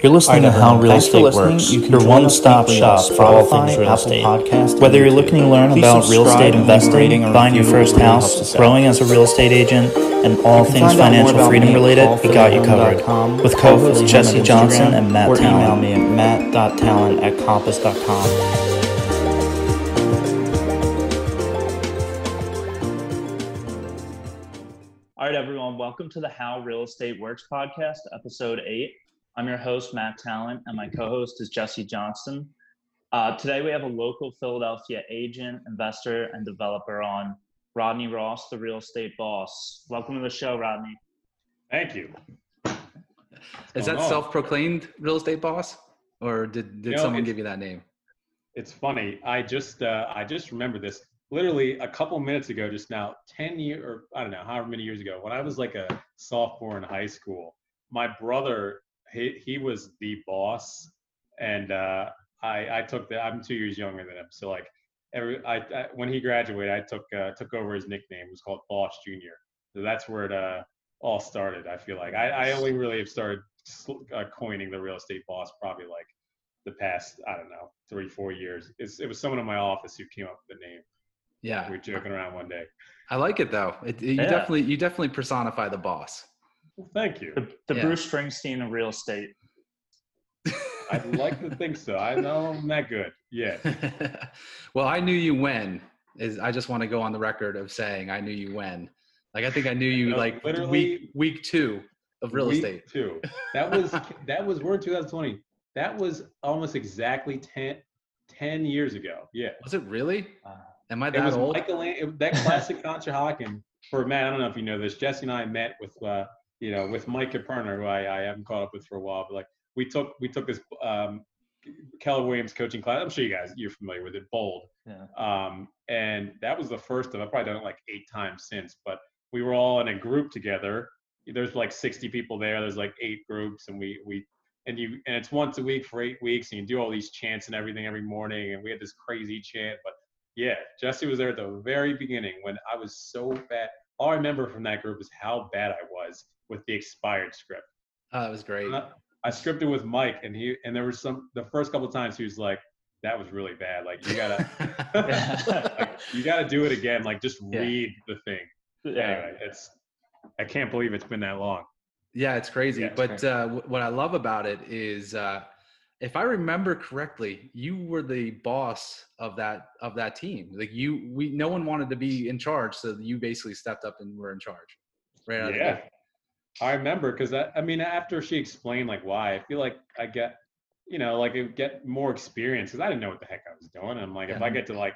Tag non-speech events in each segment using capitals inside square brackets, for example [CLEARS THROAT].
You're listening to How Real Estate Works, your one-stop shop for all things real estate. Podcast Whether you're looking to learn about real estate investing, buying your first house, growing as a real estate agent, and all things financial freedom related, we got you covered. With co-hosts Jesse Johnson and Matt or email Talent. me at matt.talent at compass.com. All right, everyone, welcome to the How Real Estate Works podcast, episode eight. I'm your host, Matt Talent, and my co host is Jesse Johnston. Uh, today, we have a local Philadelphia agent, investor, and developer on, Rodney Ross, the real estate boss. Welcome to the show, Rodney. Thank you. Is that on? self-proclaimed real estate boss, or did did No, someone give you that name? It's funny. I just uh, I just remember this literally a couple minutes ago, just now, ten year or I don't know, however many years ago, when I was like a sophomore in high school. My brother, he he was the boss, and uh, I I took the. I'm two years younger than him, so like every I, I when he graduated, I took uh, took over his nickname. It was called Boss Junior. So that's where it uh, all started. I feel like I, I only really have started uh, coining the real estate boss probably like the past I don't know three four years. It's, it was someone in my office who came up with the name. Yeah, We were joking around one day. I like it though. It, you Yeah. definitely you definitely personify the boss. Well, thank you. The, the Yeah. Bruce Springsteen of real estate. [LAUGHS] I'd like to think so. I know I'm that good. Yeah. [LAUGHS] well, I knew you when is I just want to go on the record of saying I knew you when. Like I think I knew you No, like literally week week two of real Week estate. Two. That [LAUGHS] was that was we're in 2020. That was almost exactly 10, 10 years ago. Yeah. Was it really? Uh, Am I It that was old? Michael it- that classic Conshohocken for Matt. I don't know if you know this. Jesse and I met with uh, you know with Mike Caperner, who I, I haven't caught up with for a while. But like we took we took this um, Keller Williams coaching class. I'm sure you guys you're familiar with it. Bold. yeah. Um, and that was the first of I've probably done it like eight times since. But we were all in a group together. There's like 60 people there. There's like eight groups, and we we and you and it's once a week for eight weeks, and you do all these chants and everything every morning. And we had this crazy chant, but yeah, Jesse was there at the very beginning when I was so bad. All I remember from that group is how bad I was with the expired script. Oh, that was great. Uh, I scripted with Mike, and he and there was some the first couple times he was like, "That was really bad. Like you gotta, like, [LAUGHS] [LAUGHS] you gotta do it again. Like just Yeah. read the thing." Anyway, it's I can't believe it's been that long. Yeah, it's crazy. Yeah, it's but crazy. uh, what I love about it is, uh, if I remember correctly, you were the boss of that of that team. Like you, we no one wanted to be in charge, so you basically stepped up and were in charge. Right out of the Yeah. I remember because I, I mean after she explained like why, I feel like I get, you know, like I get more experience because I didn't know what the heck I was doing. I'm like, if I get to like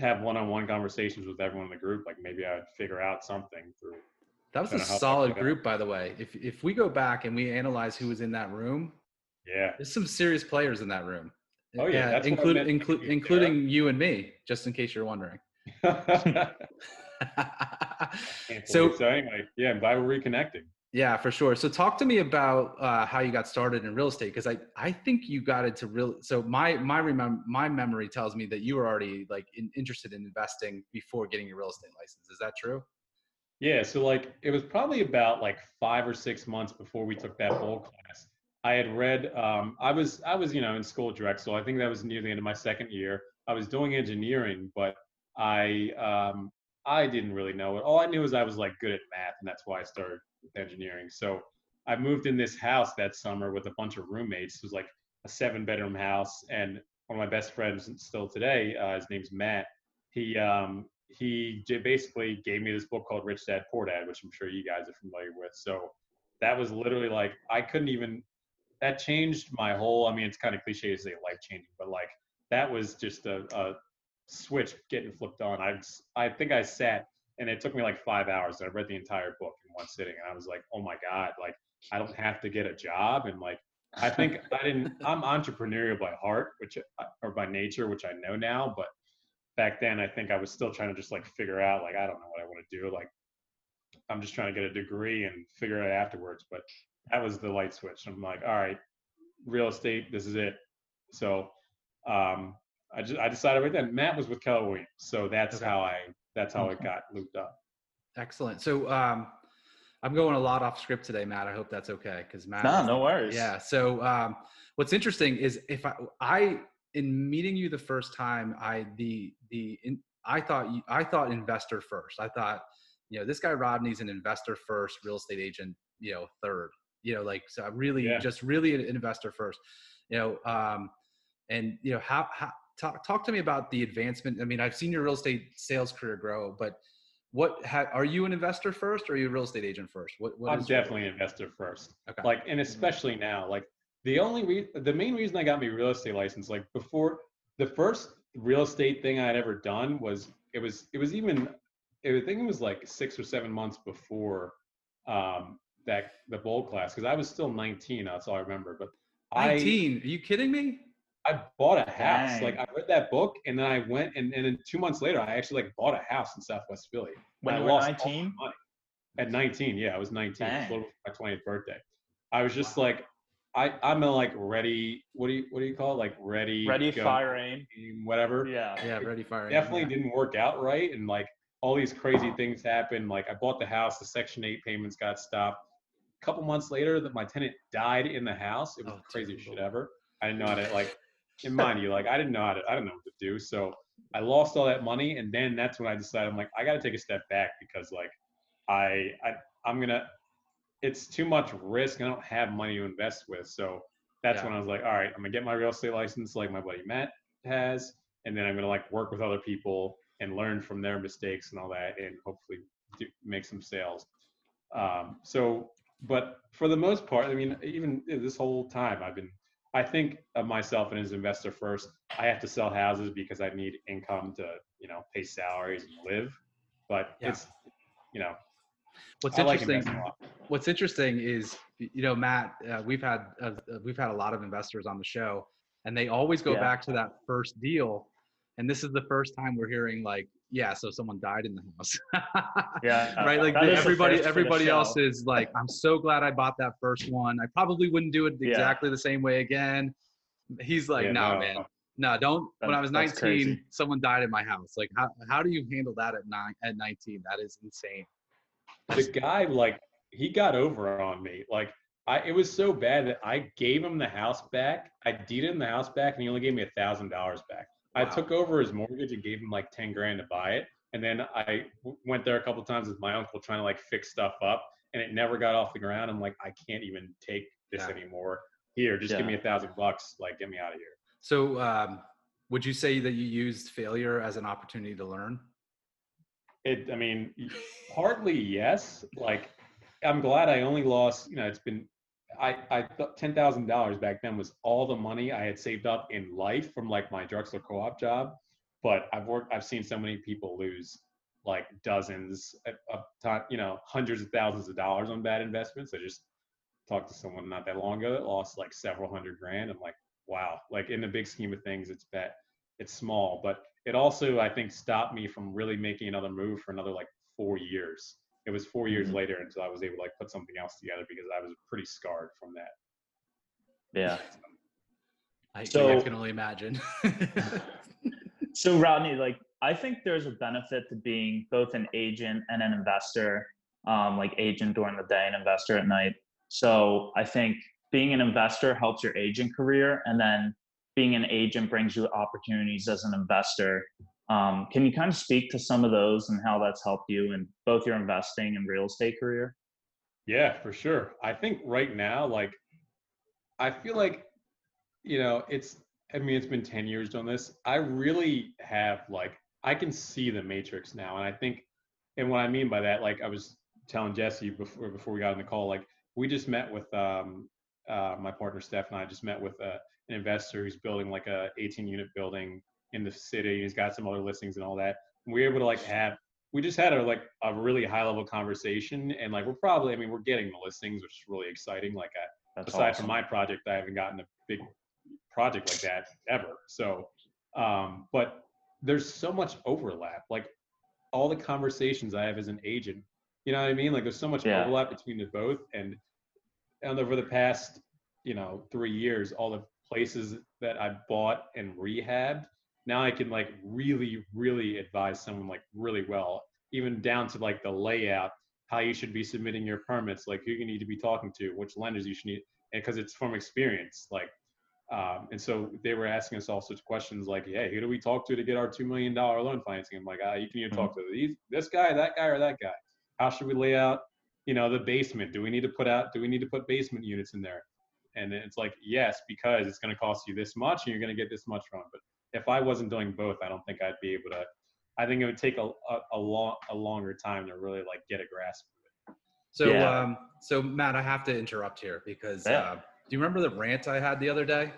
have one-on-one conversations with everyone in the group, like maybe I'd figure out something through. That was a Kinda how that solid group, by the way. If if we go back and we analyze who was in that room, Yeah. there's some serious players in that room. Oh, yeah, that's what I include, meant to include, you, including you and me, just in case you're wondering. [LAUGHS] [LAUGHS] So- so anyway, yeah, I'm glad we're reconnecting. Yeah, for sure. So talk to me about uh, how you got started in real estate because I, I think you got into real. So my my remem- my memory tells me that you were already like in, interested in investing before getting your real estate license. Is that true? Yeah, so like it was probably about like five or six months before we took that BOLD class. I had read. Um, I was I was you know in school at Drexel. I think that was near the end of my second year. I was doing engineering, but I um, I didn't really know it. All I knew was I was like good at math, and that's why I started engineering. So I moved in this house that summer with a bunch of roommates. It was like a seven bedroom house, and one of my best friends still today, uh, his name's Matt. He um, he j- basically gave me this book called Rich Dad Poor Dad, which I'm sure you guys are familiar with. So that was literally like I couldn't even. That changed my whole. I mean, it's kind of cliche to say life changing, but like that was just a, a switch getting flipped on. I I think I sat and it took me like five hours. And I read the entire book in one sitting, and I was like, oh my god, like I don't have to get a job, and like I [LAUGHS] think I didn't. I'm entrepreneurial by heart, which uh, or by nature, which I know now, but back then I think I was still trying to just like figure out like I don't know what I want to do. Like I'm just trying to get a degree and figure it out afterwards. But that was the light switch. I'm like, all right, real estate, this is it. So um, I just I decided right then. Matt was with Keller Williams, so that's Okay. how I that's how it got looped up. Excellent. So um, I'm going a lot off script today, Matt. I hope that's okay because Matt. No, no worries. Yeah. So um, what's interesting is if I, I in meeting you the first time, I the the in, I thought you, I thought investor first. I thought you know this guy Rodney's an investor first, real estate agent, you know third. You know, like so, I really Yeah. just really an investor first. You know, um, and you know how how talk talk to me about the advancement. I mean, I've seen your real estate sales career grow, but what ha, are you an investor first or are you a real estate agent first? What, what I'm definitely an investor first. Okay. Like, and especially now, like the only re- the main reason I got me real estate license, like before the first real estate thing I had ever done was it was it was even I think it was like six or seven months before um that the BOLD class because I was still 19. That's all I remember. But I 19. Are you kidding me? I bought a house. Dang. Like I read that book and then I went and, and then two months later I actually like bought a house in Southwest Philly. When I you were lost 19? money. At 19, yeah, I was 19. It was a little my 20th birthday. I was just Wow. like, I I'm a like ready. What do you what do you call it? Like ready, Ready, go, fire, aim. aim, whatever. Yeah. Yeah, ready, fire. aim, Definitely yeah. didn't work out right, and like all these crazy things happened. Like I bought the house, the Section 8 payments got stopped. A couple months later, that my tenant died in the house. It was Oh, the craziest shit ever. I didn't know how to like. [LAUGHS] And mind you, like I didn't know how to. I didn't know what to do. So I lost all that money, and then that's when I decided I'm like I got to take a step back because like I I I'm gonna. It's too much risk. and I don't have money to invest with. So that's Yeah. when I was like, all right, I'm gonna get my real estate license, like my buddy Matt has, and then I'm gonna like work with other people and learn from their mistakes and all that, and hopefully do, make some sales. Um, so, but for the most part, I mean, even this whole time, I've been, I think of myself and as an investor first. I have to sell houses because I need income to, you know, pay salaries and live. But Yeah. it's, you know, What's I interesting? lot. what's interesting is you know matt uh, we've had uh, uh, we've had a lot of investors on the show and they always go Yeah. back to that first deal and this is the first time we're hearing like yeah so someone died in the house [LAUGHS] Yeah. Uh, right like That is everybody first for the everybody else is like i'm so glad i bought that first one i probably wouldn't do it Yeah. exactly the same way again he's like Yeah, no no. man no don't when i was 19 crazy. someone died in my house like how, how do you handle that at nine at 19 that is insane the guy like he got over on me like I, it was so bad that I gave him the house back. I deeded him the house back, and he only gave me a thousand dollars back. I took over his mortgage and gave him like ten grand to buy it, and then I w- went there a couple times with my uncle trying to like fix stuff up, and it never got off the ground. I'm like, I can't even take this Yeah. anymore. Here, just give me a thousand bucks. Like, get me out of here. So, um, would you say that you used failure as an opportunity to learn? It, I mean, partly yes. Like, I'm glad I only lost. You know, it's been, I, I thought ten thousand dollars back then was all the money I had saved up in life from like my drugstore co-op job. But I've worked, I've seen so many people lose like dozens uh, of, of time, you know, hundreds of thousands of dollars on bad investments. I just talked to someone not that long ago that lost like several hundred grand. I'm like, wow. Like in the big scheme of things, it's bet it's small, but it also I think stopped me from really making another move for another like four years. It was 4 years Mhm. later until I was able to like put something else together because I was pretty scarred from that. Yeah. I, [LAUGHS] So- I can only imagine. [LAUGHS] So Rodney, like I think there's a benefit to being both an agent and an investor, um, like agent during the day and investor at night. So I think being an investor helps your agent career, and then being an agent brings you opportunities as an investor. Um, can you kind of speak to some of those and how that's helped you in both your investing and real estate career? Yeah, for sure. I think right now, like, I feel like, you know, it's, I mean, it's been 10 years doing this. I really have, like, I can see the matrix now. And I think, and what I mean by that, like, I was telling Jesse before, before we got on the call, like, we just met with, um, uh, my partner Steph and I just met with uh, an investor who's building like a 18 unit building in the city. He's got some other listings and all that. And we were able to like have we just had a like a really high level conversation and like we're probably i mean we're getting the listings which is really exciting like I, That's aside awesome. from my project i haven't gotten a big project like that ever so um but there's so much overlap like all the conversations i have as an agent you know what i mean like there's so much Yeah. overlap between the both and and over the past you know three years all the places that i bought and rehabbed now i can like really really advise someone like really well even down to like the layout how you should be submitting your permits, like who you need to be talking to, which lenders you should need, because it's from experience. Like, um, and so they were asking us all sorts of questions like, "Hey, who do we talk to to get our two million dollar loan financing?" I'm like, "Ah, you can either talk to these, this guy, that guy, or that guy. How should we lay out, you know, the basement? Do we need to put out? Do we need to put basement units in there?" And it's like, yes, because it's going to cost you this much, and you're going to get this much from. it. But if I wasn't doing both, I don't think I'd be able to. I think it would take a a, a long a longer time to really like get a grasp of it. So, Yeah. um, so Matt, I have to interrupt here because Yeah. uh, do you remember the rant I had the other day?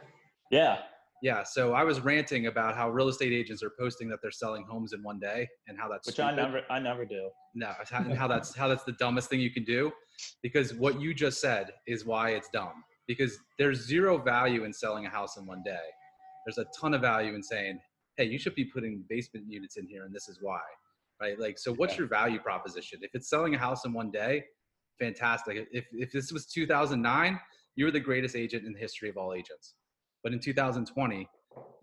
Yeah. Yeah. So I was ranting about how real estate agents are posting that they're selling homes in one day and how that's Which I never I never do. No, and how that's how that's the dumbest thing you can do, because what you just said is why it's dumb. Because there's zero value in selling a house in one day. There's a ton of value in saying, "Hey, you should be putting basement units in here, and this is why." Right? Like, so what's Yeah. your value proposition? If it's selling a house in one day, fantastic. If if this was 2009, you were the greatest agent in the history of all agents. But in 2020,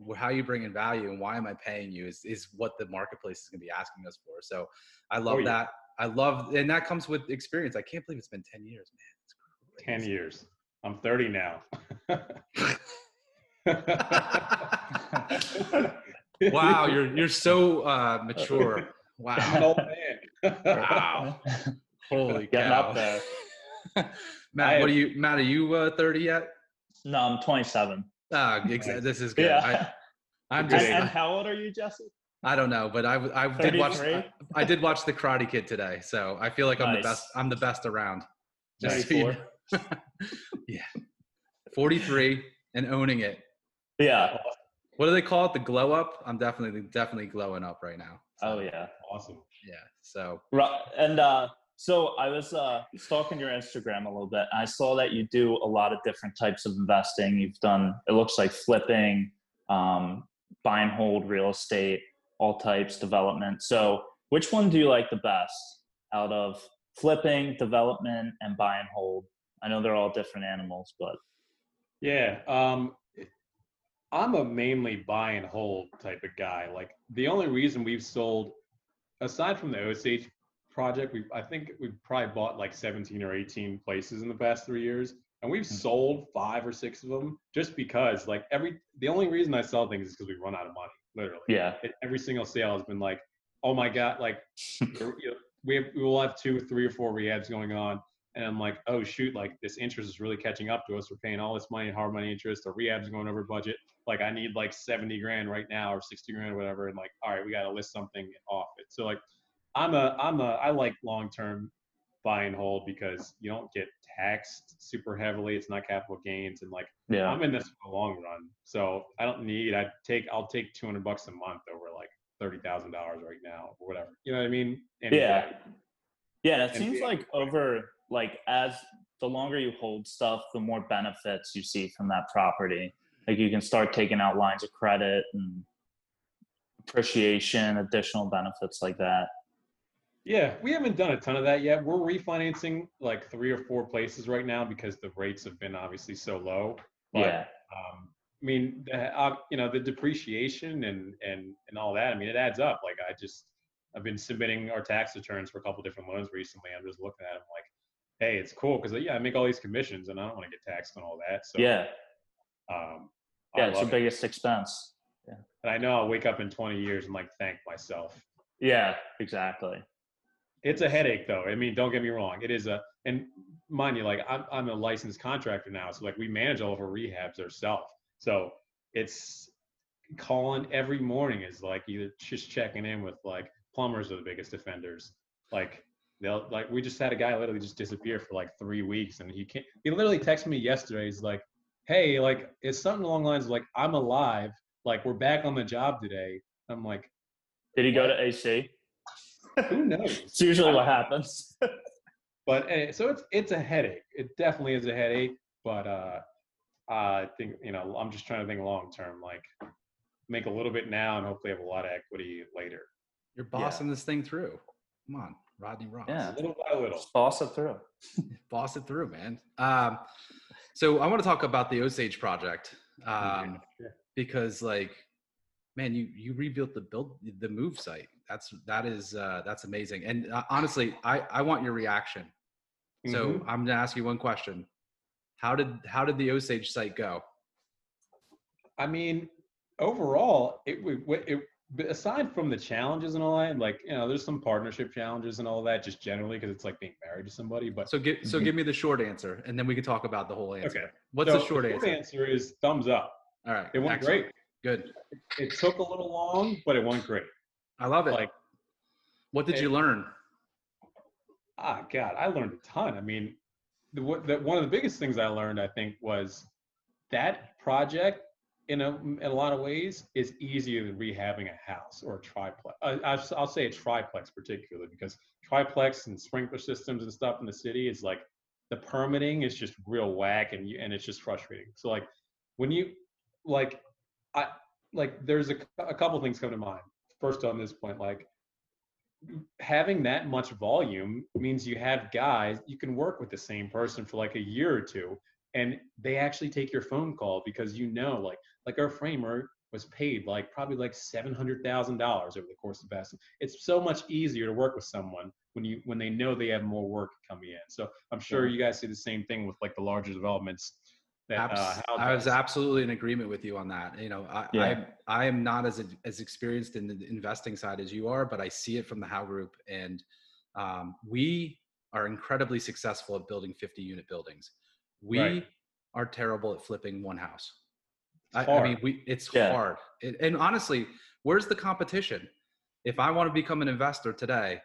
wh- how you bring in value and why am I paying you is, is what the marketplace is going to be asking us for. So I love Oh, yeah. that. I love, and that comes with experience. I can't believe it's been 10 years, man. It's Ten years. I'm 30 now. [LAUGHS] [LAUGHS] wow. You're, you're [LAUGHS] so uh, mature. I'm an Wow. old man. Wow. Holy Getting cow. up there. [LAUGHS] Matt, I what have- are you, Matt, are you uh, 30 yet? No, I'm 27. Ah, exa- this is good. Yeah. I, I'm and, just, and how old are you, Jesse? I don't know, but I, w- I did watch, I, I did watch the Karate Kid today. So I feel like I'm the best. I'm the best around. Just 94. [LAUGHS] yeah. 43 and owning it. Yeah. What do they call it? The glow up? I'm definitely definitely glowing up right now. Oh yeah. awesome. Yeah. So Right. And uh, so I was uh, stalking your Instagram a little bit. and I saw that you do a lot of different types of investing. You've done, it looks like flipping, um, buy and hold real estate, all types, development. So which one do you like the best out of flipping, development, and buy and hold? I know they're all different animals, but Yeah. Um, I'm a mainly buy and hold type of guy. Like the only reason we've sold, aside from the Osage project, we I think we've probably bought like 17 or 18 places in the past three years, and we've Mhm. sold five or six of them just because like every the only reason I sell things is because we run out of money, literally. yeah. Every single sale has been like, oh my god, like [LAUGHS] you know, we have, we will have two, three or four rehabs going on, and I'm like, oh shoot, like this interest is really catching up to us. We're paying all this money, in hard money interest. Our rehab's going over budget. Like I need like 70 grand right now or 60 grand or whatever, and like, all right, we got to list something off it. So like, I'm a I'm a I like long term buy and hold because you don't get taxed super heavily. It's not capital gains, and like Yeah. I'm in this for the long run, so I don't need. I take. I'll take 200 bucks a month over like thirty thousand dollars right now or whatever. You know what I mean? And Yeah. Yeah, And seems being- like over like as the longer you hold stuff, the more benefits you see from that property. Like you can start taking out lines of credit and appreciation, additional benefits like that. Yeah, we haven't done a ton of that yet. We're refinancing like three or four places right now because the rates have been obviously so low. But, yeah. Um, I mean, the, uh, you know, the depreciation and and and all that. I mean, it adds up. Like I just, I've been submitting our tax returns for a couple different loans recently. I'm just looking at them like, hey, it's cool because yeah, I make all these commissions and I don't want to get taxed on all that. So yeah. um, Yeah, it's your it. biggest expense. Yeah. And I know I'll wake up in 20 years and like thank myself. Yeah, exactly. It's a headache though. I mean, don't get me wrong. It is a, and mind you, like I'm, I'm a licensed contractor now. So like we manage all of our rehabs ourselves. So it's calling every morning is like either just checking in with like plumbers are the biggest offenders. Like they'll like, we just had a guy literally just disappear for like three weeks and he can't, he literally texted me yesterday. He's like, Hey, like it's something along the lines of like, I'm alive. Like we're back on the job today. I'm like, Did he go to AC? who knows? It's usually what happens. [LAUGHS] but eh, so it's it's a headache. It definitely is a headache. But uh, I think you know I'm just trying to think long term. Like make a little bit now and hopefully have a lot of equity later. you're bossing this thing through. Come on, Rodney Ross. Yeah. Little by little. Just boss it through. [LAUGHS] Boss it through, man. Um, so I want to talk about the Osage project um, Yeah. because, like, man, you you rebuilt the build the MOVE site that's that is uh, that's amazing. And uh, honestly, I I want your reaction. So Mhm. I'm gonna ask you one question. How did how did the Osage site go? I mean, overall, it it, aside from the challenges and all that, like you know, there's some partnership challenges and all that, just generally because it's like being married to somebody. But So give so give me the short answer, and then we can talk about the whole answer. Mm-hmm. okay, What's So the short answer? The answer is thumbs up. All right, It went excellent. great. Good. It took a little long, but it went great. I love it. Like, what did it- you learn? ah, God, I learned a ton. I mean, the, what- the, one of the biggest things I learned, I think, was that project, in a, in a lot of ways, is easier than rehabbing a house or a triplex. Uh, I'll, I'll say a triplex particularly because triplex and sprinkler systems and stuff in the city is like the permitting is just real whack and you, and it's just frustrating. So like when you like I like there's a, a couple things come to mind. First on this point, like having that much volume means you have guys you can work with the same person for like a year or two and they actually take your phone call because you know like like our framer was paid like probably like seven hundred thousand dollars over the course of the past. It's so much easier to work with someone when you when they know they have more work coming in. So I'm sure you guys see the same thing with like the larger developments. That uh, I was absolutely in agreement with you on that. You know, I, Yeah. I I am not as as experienced in the investing side as you are, but I see it from the How Group, and um, we are incredibly successful at building 50 unit buildings. We Right. are terrible at flipping one house. I, I mean, we it's Yeah. hard. And, and honestly, where's the competition? If I want to become an investor today,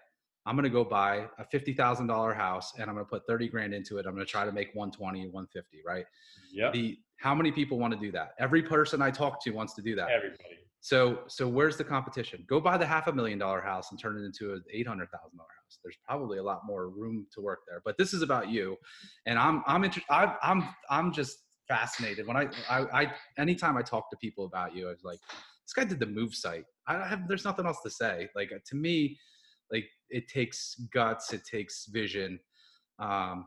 I'm going to go buy a fifty thousand dollar house and I'm going to put thirty grand into it. I'm going to try to make 120, 150, right? Yep. the how many people want to do that every person i talk to wants to do that Everybody. so so where's the competition go buy the half a million dollar house and turn it into an eight hundred thousand dollar house there's probably a lot more room to work there but this is about you and i'm i'm interested i'm i'm just fascinated when I, I i anytime i talk to people about you i was like this guy did the MOVE site i have there's nothing else to say like to me like it takes guts it takes vision um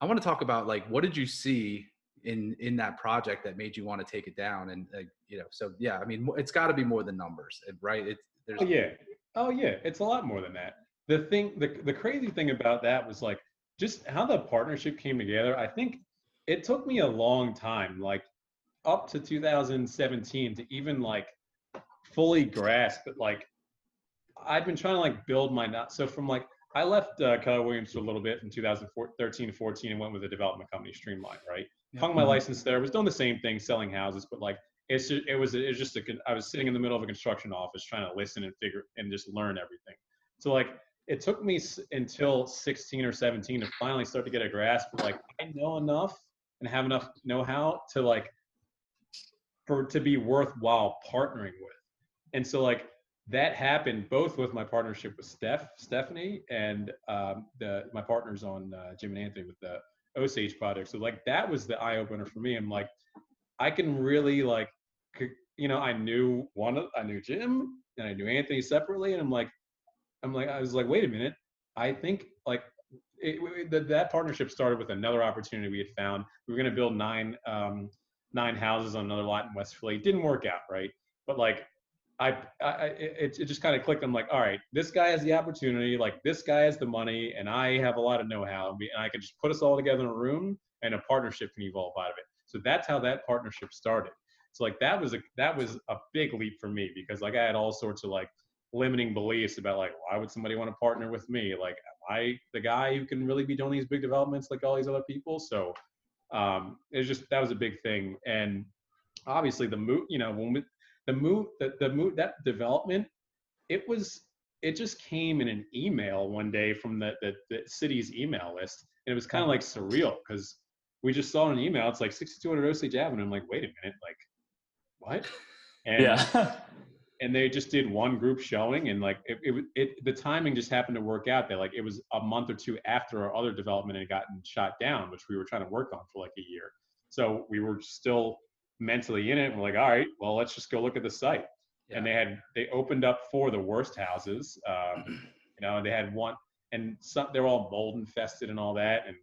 i want to talk about like what did you see in in that project that made you want to take it down and uh, you know so yeah i mean it's got to be more than numbers right it there's Oh yeah. Oh yeah. It's a lot more than that. The thing, the the crazy thing about that was like just how the partnership came together. I think it took me a long time, like up to 2017, to even like fully grasp it. Like I'd been trying to like build my not so from like I left uh, Keller Williams for a little bit from 2013 to 14 and went with a development company, Streamline, right? Hung my Mhm. license there, was doing the same thing, selling houses, but like it's just, it was it was just a I was sitting in the middle of a construction office trying to listen and figure and just learn everything. So like it took me s- until 16 or 17 to finally start to get a grasp of like I know enough and have enough know-how to like for to be worthwhile partnering with. And so like that happened both with my partnership with Steph, Stephanie, and um, the my partners on uh, Jim and Anthony with the Osage project. So like that was the eye opener for me. I'm like, I can really like, you know, I knew one, of, I knew Jim and I knew Anthony separately, and I'm like, I'm like, I was like, wait a minute, I think like it, it- that partnership started with another opportunity we had found. We were going to build nine um, nine houses on another lot in West Philly. It didn't work out, right? But like, I, I it, it just kind of clicked. I'm like, all right, this guy has the opportunity. Like, this guy has the money, and I have a lot of know-how, and I can just put us all together in a room, and a partnership can evolve out of it. So that's how that partnership started. So like that was a that was a big leap for me because like I had all sorts of like limiting beliefs about like why would somebody want to partner with me? Like am I the guy who can really be doing these big developments like all these other people? So um it was just that was a big thing. And obviously the MOVE, you know, when we, the MOVE the, the MOVE that development, it was it just came in an email one day from the the, the city's email list. And it was kind of like surreal because we just saw an email. It's like 6200 Osage Avenue. I'm like, wait a minute, like, what? [LAUGHS] And, yeah. And they just did one group showing, and like, it, it, it, the timing just happened to work out. That like, it was a month or two after our other development had gotten shot down, which we were trying to work on for like a year. So we were still mentally in it. And we're like, all right, well, let's just go look at the site. And they had they opened up for the worst houses. Um, you know, they had one, and some they're all mold infested and all that. And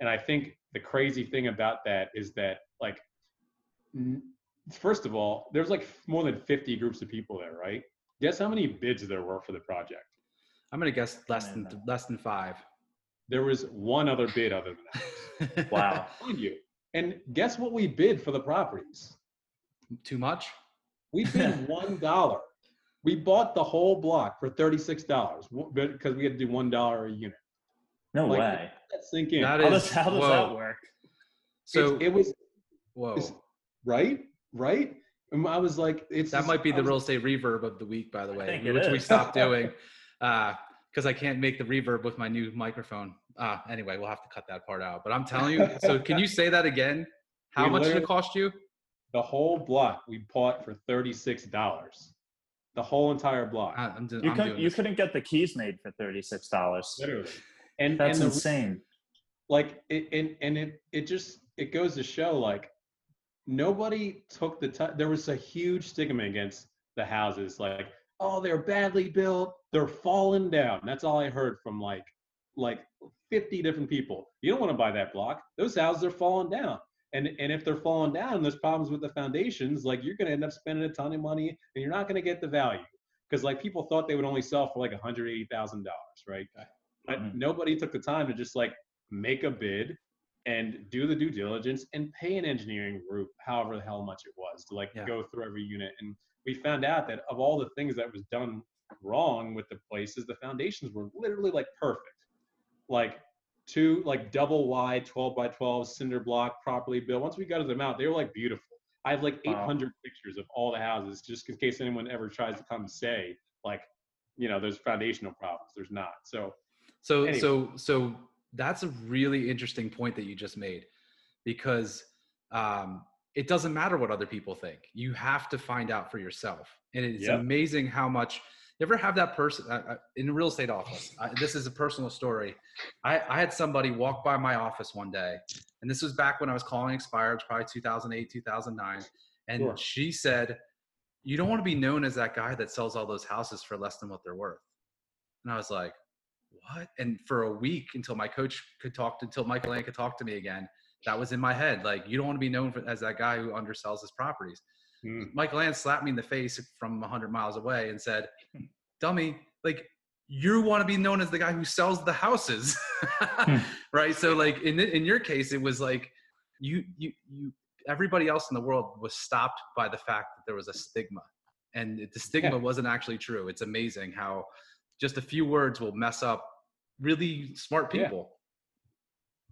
and I think the crazy thing about that is that like, n- first of all, there's like more than 50 groups of people there, right? Guess how many bids there were for the project? I'm gonna guess less than know. less than five. There was one other bid other than that. [LAUGHS] Wow. Mind you. And guess what we bid for the properties? Too much? We bid [LAUGHS] one dollar. We bought the whole block for thirty-six dollars because we had to do one dollar a unit. No Like, way. That sink in. That How is does, how does whoa. that work? So It's- it was whoa. right, right. And I was like, it's That just- might be I the was- real estate reverb of the week, by the way, think it which we stopped [LAUGHS] doing Uh, because I can't make the reverb with my new microphone. Uh, anyway, we'll have to cut that part out. But I'm telling you. So can you say that again? [LAUGHS] How We much did it cost you? The whole block we bought for thirty-six dollars. The whole entire block, I- I'm, do- You I'm couldn't doing you couldn't get the keys made for thirty six dollars. literally. And That's and the, insane. like it and, and it it just it goes to show like nobody took the time there was a huge stigma against the houses like oh they're badly built they're falling down. That's all i heard from like like 50 different people. You don't want to buy that block. Those houses are falling down. And and if they're falling down and there's problems with the foundations like you're going to end up spending a ton of money and you're not going to get the value. Because like people thought they would only sell for like $180000 right? But Mhm. nobody took the time to just like make a bid and do the due diligence and pay an engineering group however the hell much it was to like Yeah. go through every unit and we found out that of all the things that was done wrong with the places the foundations were literally like perfect like two like double wide 12 by 12 cinder block properly built once we got them out they were like beautiful i have like Wow. 800 pictures of all the houses just in case anyone ever tries to come say like you know there's foundational problems there's not so So Anyway. so so that's a really interesting point that you just made because um, it doesn't matter what other people think. You have to find out for yourself, and it's Yep. amazing how much. You ever have that person uh, uh, in a real estate office? I, this is a personal story. I, I had somebody walk by my office one day, and this was back when I was calling expired, probably 2008, 2009, and Sure. she said, "You don't want to be known as that guy that sells all those houses for less than what they're worth." And I was like, what? And for a week until my coach could talk, to, until Michael Ann could talk to me again, that was in my head. Like, you don't want to be known for, as that guy who undersells his properties. Hmm. Michael Ann slapped me in the face from 100 miles away and said, dummy, like, you want to be known as the guy who sells the houses. [LAUGHS] right. So, like, in, in your case, it was like, you, you, you, everybody else in the world was stopped by the fact that there was a stigma. And the stigma Yeah. wasn't actually true. It's amazing how just a few words will mess up really smart Yeah. people.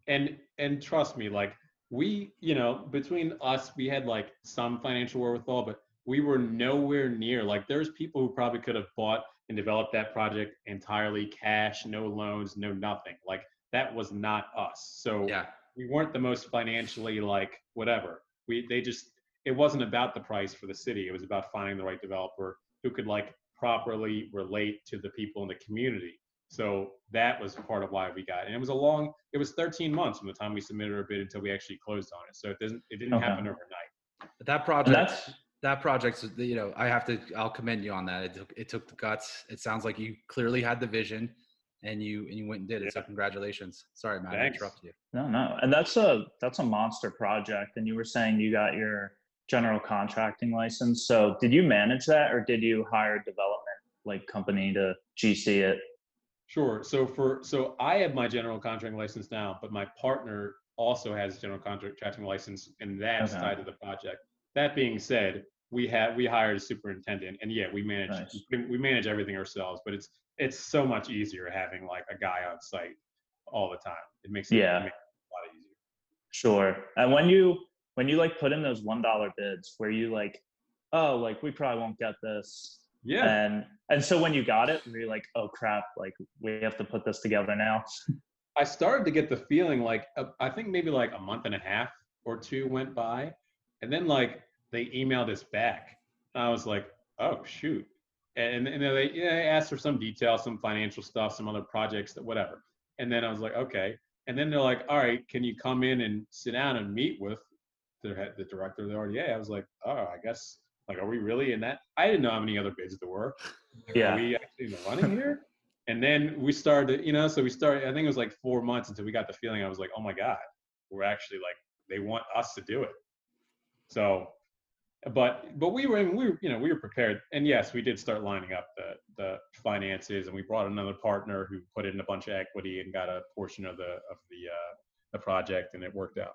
and and trust me like we you know between us we had like some financial wherewithal but we were nowhere near like there's people who probably could have bought and developed that project entirely cash no loans no nothing like that was not us so Yeah. we weren't the most financially like whatever we they just it wasn't about the price for the city it was about finding the right developer who could like properly relate to the people in the community so that was part of why we got it. and it was a long it was 13 months from the time we submitted our bid until we actually closed on it so it doesn't it didn't Okay. happen overnight But that project, that's that project's, you know, I have to, I'll commend you on that. It took, it took the guts. It sounds like you clearly had the vision and you, and you went and did it. So congratulations. Sorry, Matt, I interrupted you. no no. And that's a that's a monster project. And you were saying you got your general contracting license. So did you manage that or did you hire a development like company to GC it? Sure. So for so I have my general contracting license now, but my partner also has a general contracting license, and that's Okay. tied to the project. That being said, we have we hired a superintendent, and yeah, we manage Nice. we, we manage everything ourselves. But it's it's so much easier having like a guy on site all the time. It makes it, Yeah. it makes it a lot easier. Sure. And when you when you like put in those one dollar bids, where you like, oh, like we probably won't get this, Yeah. and and so when you got it, were you like, oh crap, like we have to put this together now? I started to get the feeling like uh, I think maybe like a month and a half or two went by, and then like they emailed us back. And I was like, oh shoot, and and they, yeah, they asked for some details, some financial stuff, some other projects, that whatever. And then I was like, okay. And then they're like, all right, can you come in and sit down and meet with the head, the director of the RDA? I was like, oh, I guess. Like, are we really in that? I didn't know how many other bids there were. Like, Yeah. Are we actually in the running here? And then we started, you know, so we started, I think it was like four months until we got the feeling I was like, oh my God, we're actually like, they want us to do it. So but but we were we were you know we were prepared and yes we did start lining up the the finances and we brought another partner who put in a bunch of equity and got a portion of the of the uh the project and it worked out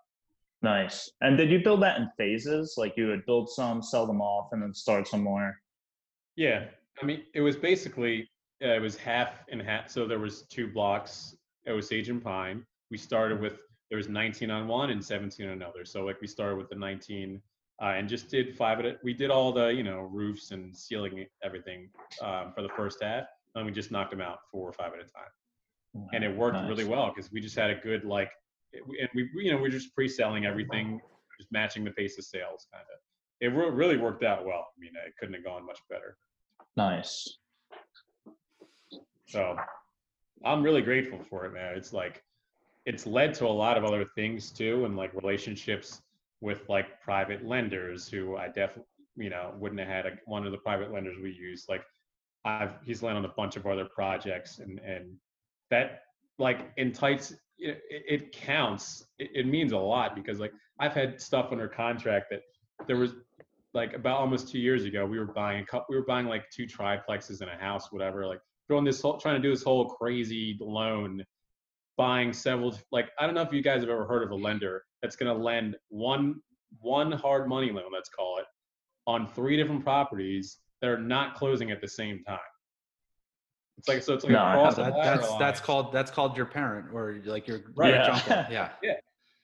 Nice. And did you build that in phases? Like you would build some, sell them off, and then start some more? yeah i mean it was basically uh, it was half and half so there was two blocks osage and pine we started with there was 19 on one and 17 on another so like we started with the 19 uh, and just did five at it we did all the you know roofs and ceiling everything um, for the first half and we just knocked them out four or five at a time and it worked really well because we just had a good like it- and we you know we are just pre-selling everything just matching the pace of sales kind of it re- really worked out well. I mean it couldn't have gone much better. Nice. so i'm really grateful for it man. It's like it's led to a lot of other things too and like relationships with like private lenders who i definitely you know wouldn't have had a, one of the private lenders we use. Like i've he's lent on a bunch of other projects and and that like entices it, it counts. It, it means a lot because like i've had stuff under contract that there was like about almost two years ago we were buying a couple we were buying like two triplexes in a house whatever like throwing this whole trying to do this whole crazy loan buying several like i don't know if you guys have ever heard of a lender that's going to lend one one hard money loan let's call it on three different properties that are not closing at the same time it's like so it's like No, I across the That, that's ladder that's called that's called your parent or like your Right. rich [LAUGHS] Yeah. uncle. Yeah.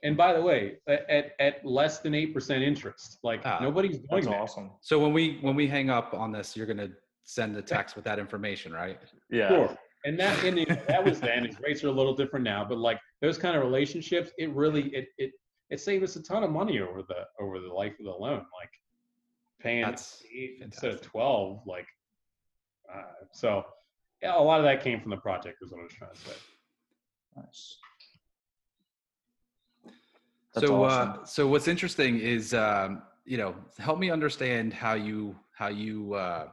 and by the way at, at, at less than 8% interest like Ah, nobody's doing That's that awesome. So when we when we hang up on this, you're gonna send the text with that information, right? Yeah. Sure. And that and it- that was then. His rates are a little different now, but like those kind of relationships, it really it it it saved us a ton of money over the over the life of the loan. Like paying That's eight instead of twelve. Like uh, so, yeah, a lot of that came from the project. Is what I was trying to say. Nice. That's so awesome. uh, so what's interesting is um, you know help me understand how you how you uh,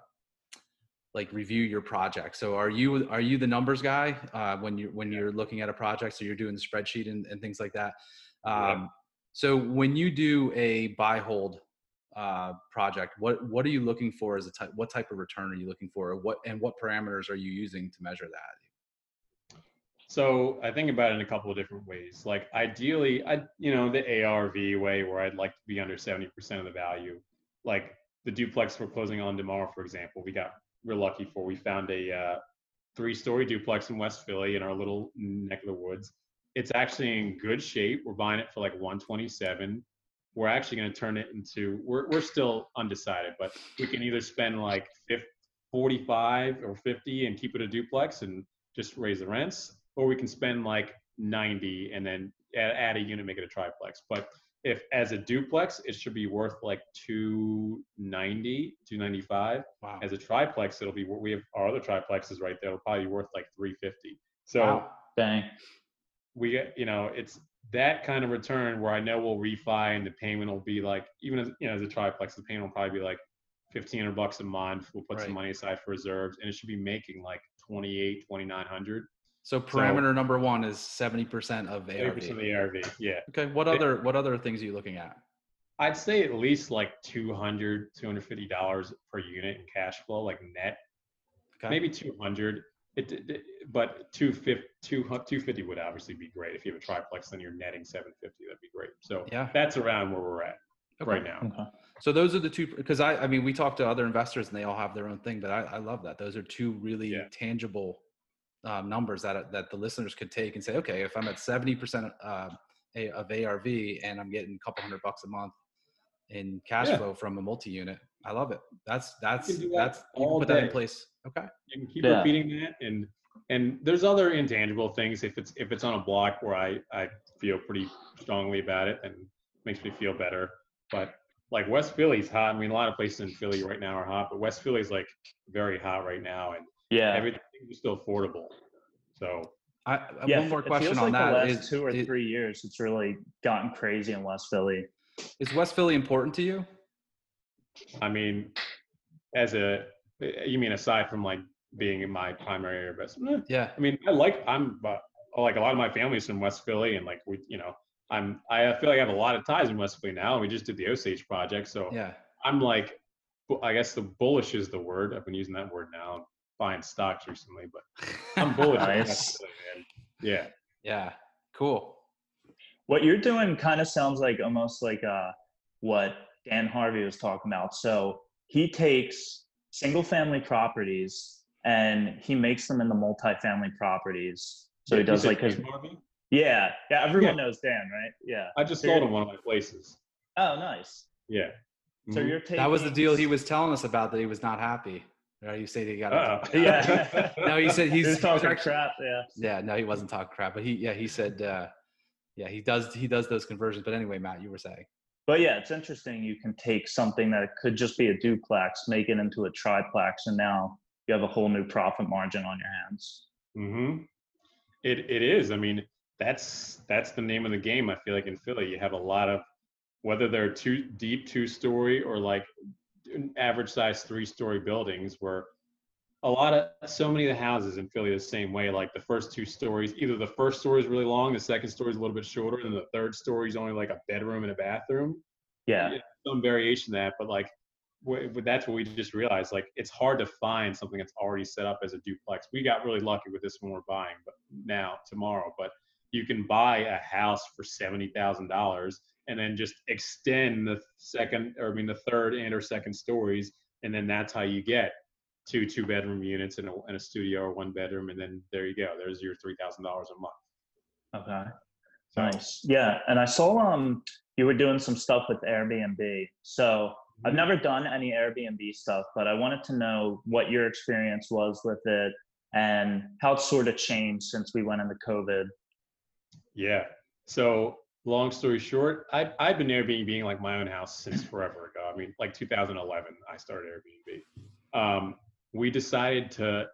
like review your project. So are you are you the numbers guy uh, when you when you're looking at a project? So you're doing the spreadsheet and, and things like that. Um, Yep. So when you do a buy hold uh, project, what what are you looking for as a type? What type of return are you looking for? What and what parameters are you using to measure that? So I think about it in a couple of different ways. Like ideally, I you know the ARV way where I'd like to be under seventy percent of the value. Like the duplex we're closing on tomorrow, for example, we got real lucky for. We found a uh, three-story duplex in West Philly in our little neck of the woods. It's actually in good shape. We're buying it for like one twenty-seven. We're actually going to turn it into. We're we're still undecided, but we can either spend like 50, 45 or 50 and keep it a duplex and just raise the rents, or we can spend like 90 and then add, add a unit, make it a triplex. But if as a duplex, it should be worth like 290, 295. Wow. As a triplex, it'll be we have our other triplexes right there. It'll probably be worth like 350. So Wow. Dang. we get you know it's that kind of return where I know we'll refi and the payment will be like even as you know as a triplex, the payment will probably be like 1500 bucks a month. We'll put some money aside for reserves, and it should be making like 28, 2900. So parameter number one is seventy percent of 30% of the ARV. Yeah. Okay. What It- other what other things are you looking at? I'd say at least like 200, 250 dollars per unit in cash flow, like net. Okay. Maybe 200. It, it, it- but 250, 250 would obviously be great. If you have a triplex, then you're netting 750. That'd be great. So Yeah. that's around where we're at Okay. right now. Okay. So those are the two because I I mean we talk to other investors and they all have their own thing, but I, I love that. Those are two really Yeah. tangible uh, numbers that that the listeners could take and say, okay, if I'm at seventy percent uh, of ARV and I'm getting a couple hundred bucks a month in cash Yeah. flow from a multi-unit, I love it. That's that's do that that's you can all put that in day. place. Okay. you can keep Yeah. repeating that and and there's other intangible things if it's if it's on a block where i i feel pretty strongly about it and makes me feel better but like west philly's hot i mean a lot of places in philly right now are hot but west philly's like very hot right now and Yeah. everything is still affordable so I, yeah. one more it question feels on like that the last is two or is- three years, it's really gotten crazy in West Philly. Is West Philly important to you? i mean as a you mean aside from like being in my primary area of investment eh. Yeah. I mean, I like I'm like a lot of my family's from West Philly, and like we, you know, I'm I feel like I have a lot of ties in West Philly now. We just did the Osage project, so Yeah. I'm like, I guess the bullish is the word. I've been using that word now, buying stocks recently, but I'm bullish. [LAUGHS] Nice. Yeah. Yeah. Cool. What you're doing kind of sounds like almost like uh, what Dan Harvey was talking about. So he takes single family properties and he makes them into multifamily properties. So he does like his Harvey? yeah yeah everyone Yeah. knows Dan right yeah I just So sold you're- him one of my places. oh nice Yeah. so Mhm. you're taking That was the deal he was telling us about that he was not happy. Right? You say he got. Uh-oh. [LAUGHS] Yeah. No, he said he he's was he was talking actually- crap yeah Yeah, no, he wasn't talking crap, but he yeah he said uh, yeah he does he does those conversions. But anyway, Matt, you were saying. But yeah, it's interesting. You can take something that could just be a duplex, make it into a triplex, and now you have a whole new profit margin on your hands. Mm-hmm. It it is. I mean, that's that's the name of the game. I feel like in Philly, you have a lot of whether they're two deep two story or like average size three story buildings where a lot of so many of the houses in Philly the same way. Like the first two stories, either the first story is really long, the second story is a little bit shorter, and the third story is only like a bedroom and a bathroom. Yeah, some variation of that, but like wh- that's what we just realized. Like it's hard to find something that's already set up as a duplex. We got really lucky with this one we're buying, but now tomorrow. But you can buy a house for seventy thousand dollars and then just extend the second, or I mean the third and or second stories, and then that's how you get two two bedroom units in a, in a studio or one bedroom, and then there you go. There's your three thousand dollars a month. okay, So, nice. Yeah, and I saw um you were doing some stuff with Airbnb. So I've never done any Airbnb stuff, but I wanted to know what your experience was with it and how it's sort of changed since we went into COVID. Yeah. So long story short, I I've been Airbnb being like my own house since forever ago. I mean, like 2011, I started Airbnb. Um, we decided to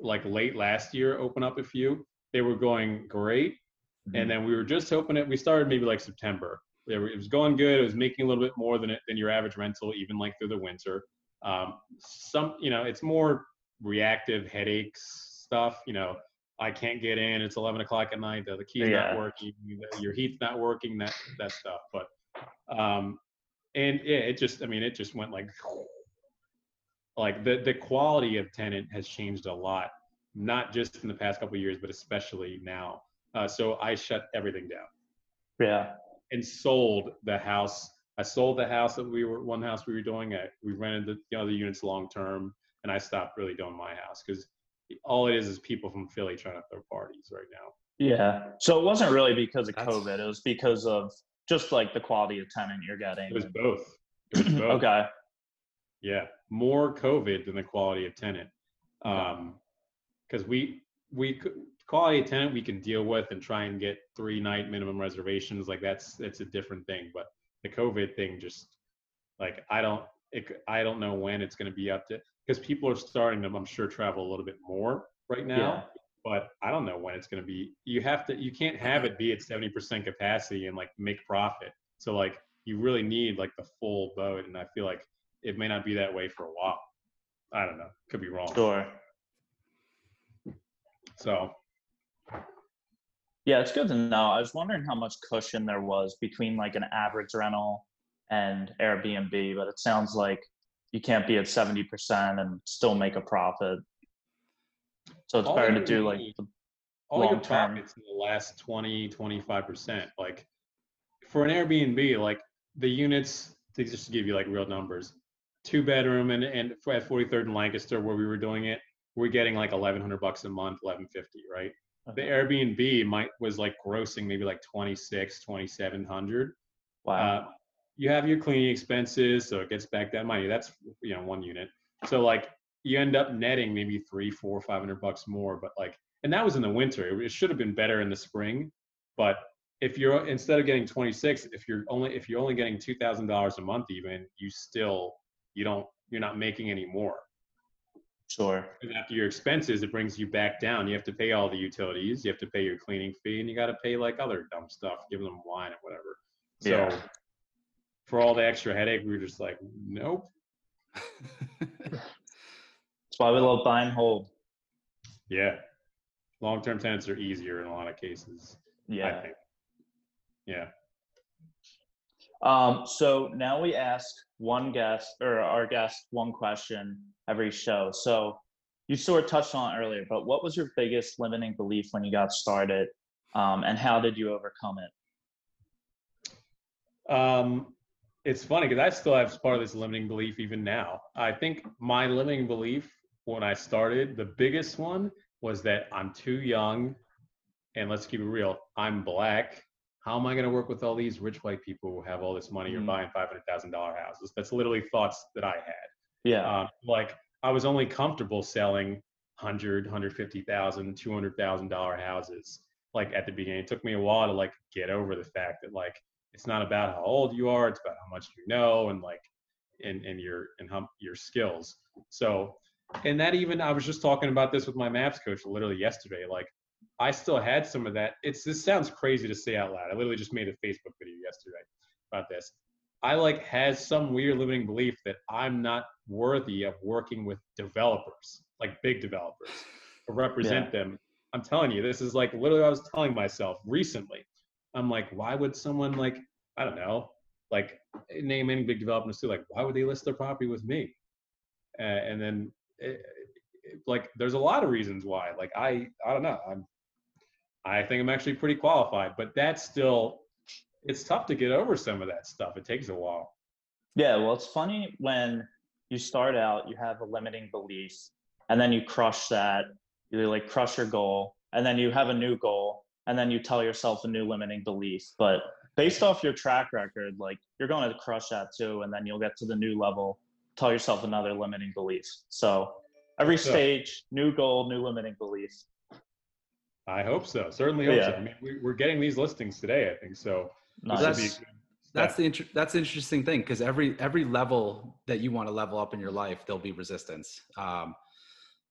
like late last year open up a few. They were going great, and then we were just hoping it. We started maybe like September. It was going good. It was making a little bit more than it, than your average rental, even like through the winter. Um, some, you know, it's more reactive headaches stuff. You know, I can't get in. It's 11 o'clock at night. The, the key's Yeah. not working. Your heat's not working. That that stuff. But um, and yeah, it just. I mean, it just went like like the the quality of tenant has changed a lot. Not just in the past couple of years, but especially now. Uh, so I shut everything down Yeah, and sold the house. I sold the house that we were one house we were doing. I, we rented the, the other units long term, and I stopped really doing my house because all it is is people from Philly trying to throw parties right now. yeah. So it wasn't really because of That's- COVID. It was because of just like the quality of tenant you're getting. It was both. It was [CLEARS THROAT] both. okay. Yeah, more COVID than the quality of tenant. Um, because we we c- quality of tenant we can deal with and try and get three night minimum reservations. Like that's that's a different thing. But the COVID thing just like I don't it, I don't know when it's going to be up to because people are starting to I'm sure travel a little bit more right now. Yeah. But I don't know when it's going to be. You have to. You can't have it be at seventy percent capacity and like make profit. So like you really need like the full boat, and I feel like it may not be that way for a while. I don't know. Could be wrong. Sure. So Yeah, it's good to know. I was wondering how much cushion there was between like an average rental and Airbnb, but it sounds like you can't be at 70% and still make a profit. So it's All better to you do like the, all your long term. profits in the last 20, 25%. Like for an Airbnb, like the units, to just to give you like real numbers, two bedroom and, and at 43rd and Lancaster where we were doing it, we're getting like 1100 bucks a month, 1150, right? The Airbnb might was like grossing maybe like 26, 2700. wow. Uh, you have your cleaning expenses, so it gets back that money. That's you know one unit. So like you end up netting maybe three, four, five hundred bucks more. But like, and that was in the winter. It, it should have been better in the spring. But if you're instead of getting 26, if you're only if you're only getting two thousand dollars a month, even you still you don't you're not making any more. sure. And after your expenses, it brings you back down. You have to pay all the utilities. You have to pay your cleaning fee, and you got to pay like other dumb stuff, give them wine or whatever. So Yeah. for all the extra headache, we were just like, nope. That's why we love buy and hold. Yeah. Long-term tenants are easier in a lot of cases. I Yeah. think. Yeah. Um, so now we ask one guest or our guest one question every show. So you sort of touched on earlier, but what was your biggest limiting belief when you got started, um, and how did you overcome it? Um, it's funny because I still have part of this limiting belief even now. I think my limiting belief when I started, the biggest one was that I'm too young, and let's keep it real, I'm black. How am I going to work with all these rich white people who have all this money Mhm. or buying five hundred thousand dollar houses? That's literally thoughts that I had. Yeah. Um, like I was only comfortable selling 100, 150,000, 200,000 dollar houses. Like at the beginning, it took me a while to like get over the fact that like it's not about how old you are, it's about how much you know and like and and your and how your skills. So, and that even I was just talking about this with my maps coach literally yesterday. Like I still had some of that. It's this sounds crazy to say out loud. I literally just made a Facebook video yesterday about this. I like has some weird limiting belief that I'm not worthy of working with developers, like big developers, [LAUGHS] to represent them. I'm telling you, this is like literally what I was telling myself recently. I'm like, why would someone like, I don't know, like name any big developers too, like why would they list their property with me? Uh, and then it, it, like there's a lot of reasons why. Like I I don't know. I'm I think I'm actually pretty qualified, but that's still it's tough to get over some of that stuff. It takes a while. Yeah, well, it's funny when you start out, you have a limiting belief, and then you crush that, you like crush your goal, and then you have a new goal, and then you tell yourself a new limiting belief. But based off your track record, like you're going to crush that too, and then you'll get to the new level, tell yourself another limiting belief. So every stage, new goal, new limiting belief. I hope so. Certainly hope so. I mean, we, we're getting these listings today, I think so. Nice. This would be That's- That's the inter- that's the interesting thing because every every level that you want to level up in your life, there'll be resistance. Um,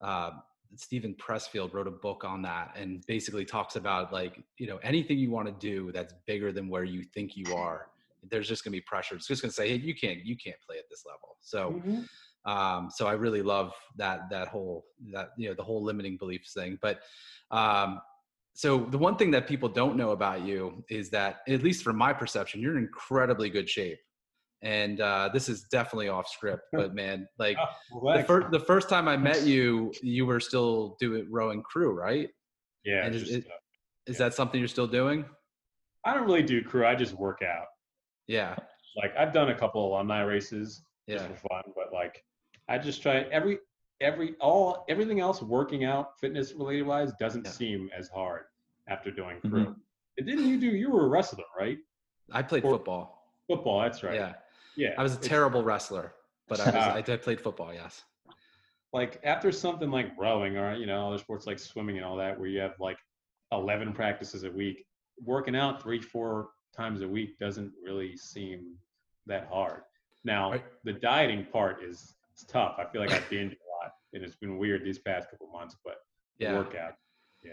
uh, Steven Pressfield wrote a book on that and basically talks about like you know anything you want to do that's bigger than where you think you are. There's just gonna be pressure. It's just gonna say, hey, you can't you can't play at this level. So Mhm. Um, so I really love that that whole that you know the whole limiting beliefs thing. But um, so the one thing that people don't know about you is that at least from my perception, you're in incredibly good shape. And uh, this is definitely off script, [LAUGHS] but man, like Oh, the first the first time I met you, you were still doing rowing crew, right? yeah, and is just, it- uh, Is Yeah. that something you're still doing? I don't really do crew. I just work out. Yeah, Like I've done a couple alumni races just yeah, for fun, but like I just try every every all everything else working out fitness related wise doesn't Yeah. seem as hard after doing crew. And didn't you do? You were a wrestler, right? I played Or- football. Football. That's right. Yeah, Yeah. I was a terrible wrestler, but I was Ah. [LAUGHS] I played football. Yes. like after something like rowing or you know other sports like swimming and all that where you have like 11 practices a week working out three four times a week doesn't really seem that hard now Right. the dieting part is it's tough i feel like i've gained a lot and it's been weird these past couple months but Yeah. workout yeah.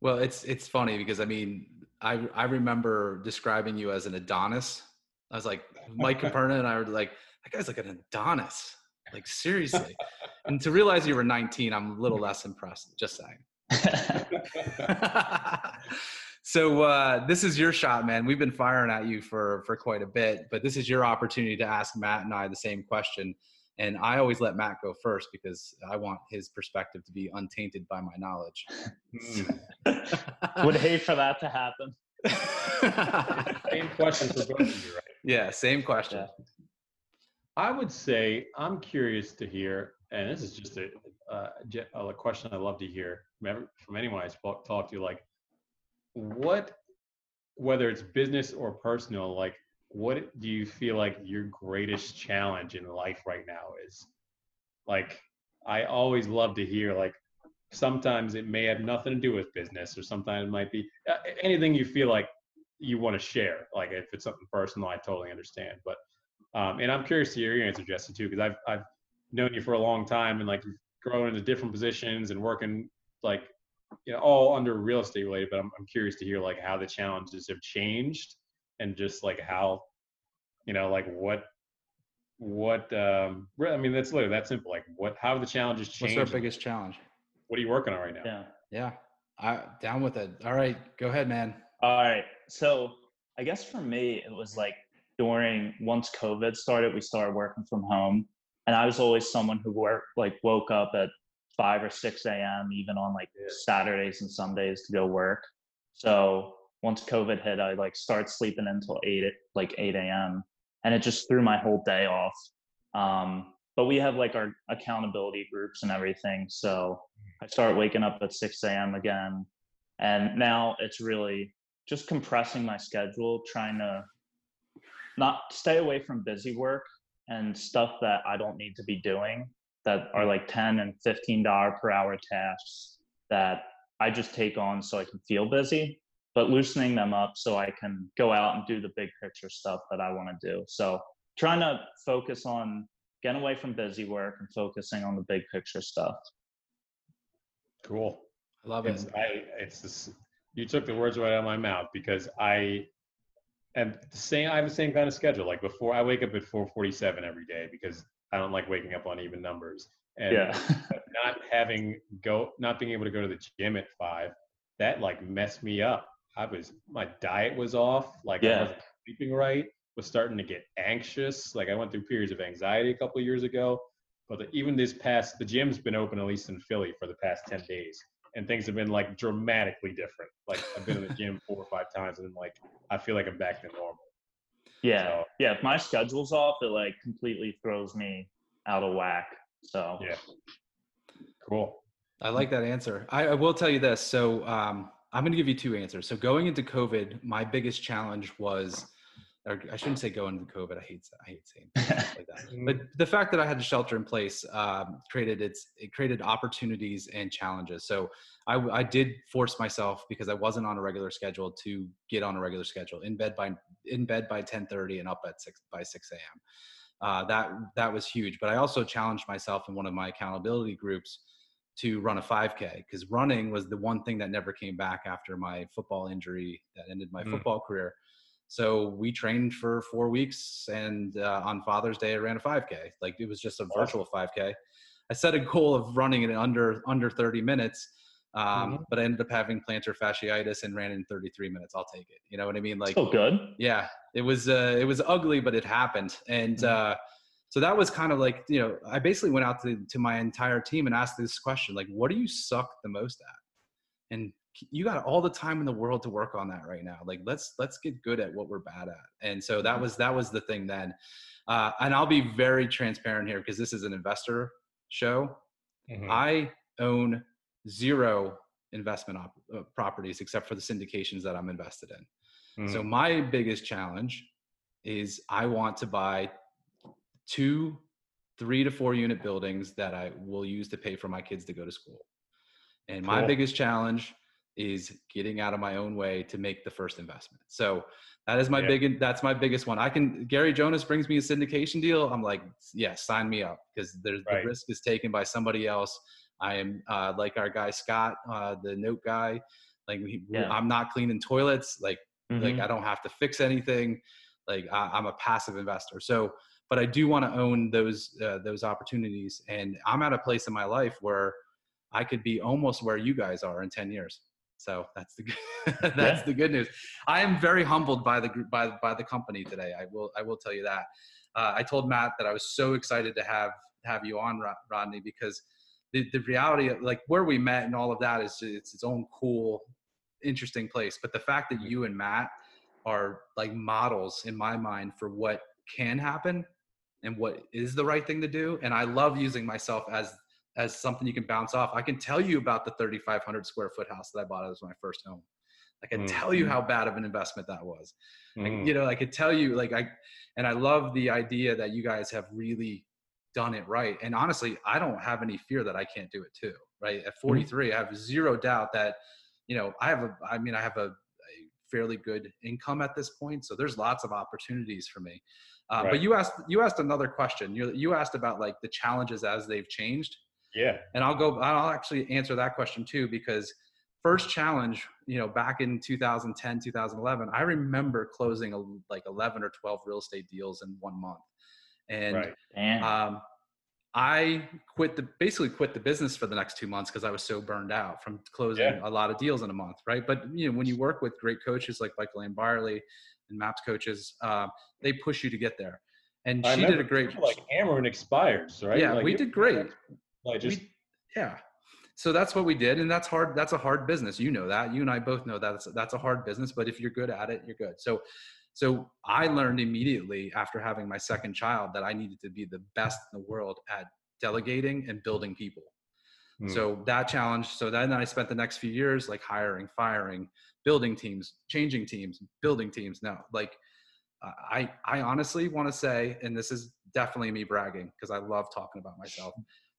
Well, it's it's funny because I mean, I I remember describing you as an Adonis. I was like, Mike [LAUGHS] Caperna and I were like, that guy's like an Adonis. Like seriously. [LAUGHS] and to realize you were 19, I'm a little less impressed. Just saying. [LAUGHS] so uh, this is your shot, man. We've been firing at you for for quite a bit, but this is your opportunity to ask Matt and I the same question. And I always let Matt go first because I want his perspective to be untainted by my knowledge. Hmm. [LAUGHS] Would hate for that to happen. [LAUGHS] same question for both of you right yeah, same question. Yeah. I would say I'm curious to hear, and this is just a, uh, ge- a question I love to hear from, anyone I spoke, talk to. Like, what, whether it's business or personal, like, what do you feel like your greatest challenge in life right now is? Like, I always love to hear, like, sometimes it may have nothing to do with business, or sometimes it might be uh, anything you feel like you want to share. Like, if it's something personal, I totally understand. But um, and I'm curious to hear your answer, Jesse, too, because I've I've known you for a long time and like growing into different positions and working like you know all under real estate related. But I'm I'm curious to hear like how the challenges have changed and just like how you know like what what um I mean that's literally that simple. Like what how have the challenges changed? What's changed? our biggest challenge? What are you working on right now? Yeah. Yeah, I down with it. All right, go ahead, man. All right. So I guess for me, it was like during once COVID started, we started working from home. And I was always someone who worked like woke up at five or six a.m. even on like Yeah. Saturdays and Sundays to go work. So once COVID hit, I like start sleeping until eight like eight a.m. and it just threw my whole day off. Um, but we have like our accountability groups and everything, so I start waking up at six a.m. again, and now it's really just compressing my schedule, trying to not stay away from busy work and stuff that I don't need to be doing that are like 10 and 15 dollar per hour tasks that I just take on so I can feel busy, but loosening them up so I can go out and do the big picture stuff that I want to do. So trying to focus on getting away from busy work and focusing on the big picture stuff. Cool. I love It's, it. I, it's this, you took the words right out of my mouth because I am the same. I have the same kind of schedule. Like before, I wake up at 4:47 every day because I don't like waking up on even numbers. And Yeah. not having go, not being able to go to the gym at five, that like messed me up. I was, my diet was off. Like I wasn't sleeping right. Was starting to get anxious. Like I went through periods of anxiety a couple of years ago. But the, even this past, the gym's been open at least in Philly for the past 10 days and things have been like dramatically different. Like I've been in the gym four or five times, and like I feel like I'm back to normal. yeah. So- Yeah. If my schedule's off, it like completely throws me out of whack. So Yeah. Cool. I like that answer. I, I will tell you this. So um, I'm going to give you two answers. So going into COVID, my biggest challenge was, or I shouldn't say going into COVID. I hate I hate saying [LAUGHS] like that. But the fact that I had to shelter in place um, created its it created opportunities and challenges. So I, I did force myself because I wasn't on a regular schedule to get on a regular schedule in bed by in bed by 10:30 and up at six by 6 a.m. Uh, that that was huge. But I also challenged myself in one of my accountability groups to run a 5K because running was the one thing that never came back after my football injury that ended my Mm. football career. So we trained for four weeks, and uh, on Father's Day, I ran a 5K. Like it was just a virtual 5K. I set a goal of running it in under under 30 minutes, um, Mhm. but I ended up having plantar fasciitis and ran in 33 minutes. I'll take it. You know what I mean? Like still good. yeah it was uh it was ugly but it happened and Mhm. uh so that was kind of like you know i basically went out to, to my entire team and asked this question like what do you suck the most at and you got all the time in the world to work on that right now like let's let's get good at what we're bad at and so that was that was the thing then uh and i'll be very transparent here because this is an investor show Mhm. I own zero investment op- uh, properties except for the syndications that I'm invested in. So Mhm. my biggest challenge is I want to buy two, three to four unit buildings that I will use to pay for my kids to go to school. And my Cool. biggest challenge is getting out of my own way to make the first investment. So that is my Yeah. big that's my biggest one. I can Gary Jonas brings me a syndication deal. I'm like, yeah, sign me up because there's Right. the risk is taken by somebody else. I am uh, like our guy Scott, uh, the note guy. Like we, Yeah. I'm not cleaning toilets. Like like Mhm. I don't have to fix anything. Like I, I'm a passive investor. So, but I do want to own those uh, those opportunities, and I'm at a place in my life where I could be almost where you guys are in 10 years. So that's the good, [LAUGHS] that's Yeah. the good news. I am very humbled by the group by by the company today. I will I will tell you that. Uh, I told Matt that I was so excited to have have you on Rodney because the, the reality of like where we met and all of that is it's its own cool interesting place but the fact that you and matt are like models in my mind for what can happen and what is the right thing to do and i love using myself as as something you can bounce off. I can tell you about the 3500 square foot house that i bought as my first home. I can Mm. tell you how bad of an investment that was. Like, Mhm. you know i could tell you like i and i love the idea that you guys have really done it right and honestly i don't have any fear that i can't do it too right? At 43 i have zero doubt that you know i have a i mean i have a, a fairly good income at this point so there's lots of opportunities for me uh, but you asked you asked another question you you asked about like the challenges as they've changed yeah. and I'll go. I'll actually answer that question too because first challenge, you know, back in 2010, 2011, I remember closing a, like 11 or 12 real estate deals in one month, and Right. Damn. um, I quit the basically quit the business for the next two months because I was so burned out from closing Yeah. a lot of deals in a month, right? But you know, when you work with great coaches like Michael Ann Barley and maps coaches, uh, they push you to get there. And I she did a great. Like hammering expires, right? Yeah, Like, we did great. Like just We- yeah. So that's what we did, and that's hard. That's a hard business. You know that. You and I both know that. That's, that's a hard business. But if you're good at it, you're good. So, so I learned immediately after having my second child that I needed to be the best in the world at delegating and building people. Hmm. So that challenge. So then I spent the next few years like hiring, firing, building teams, changing teams, building teams. No, like I, I honestly want to say, and this is definitely me bragging because I love talking about myself,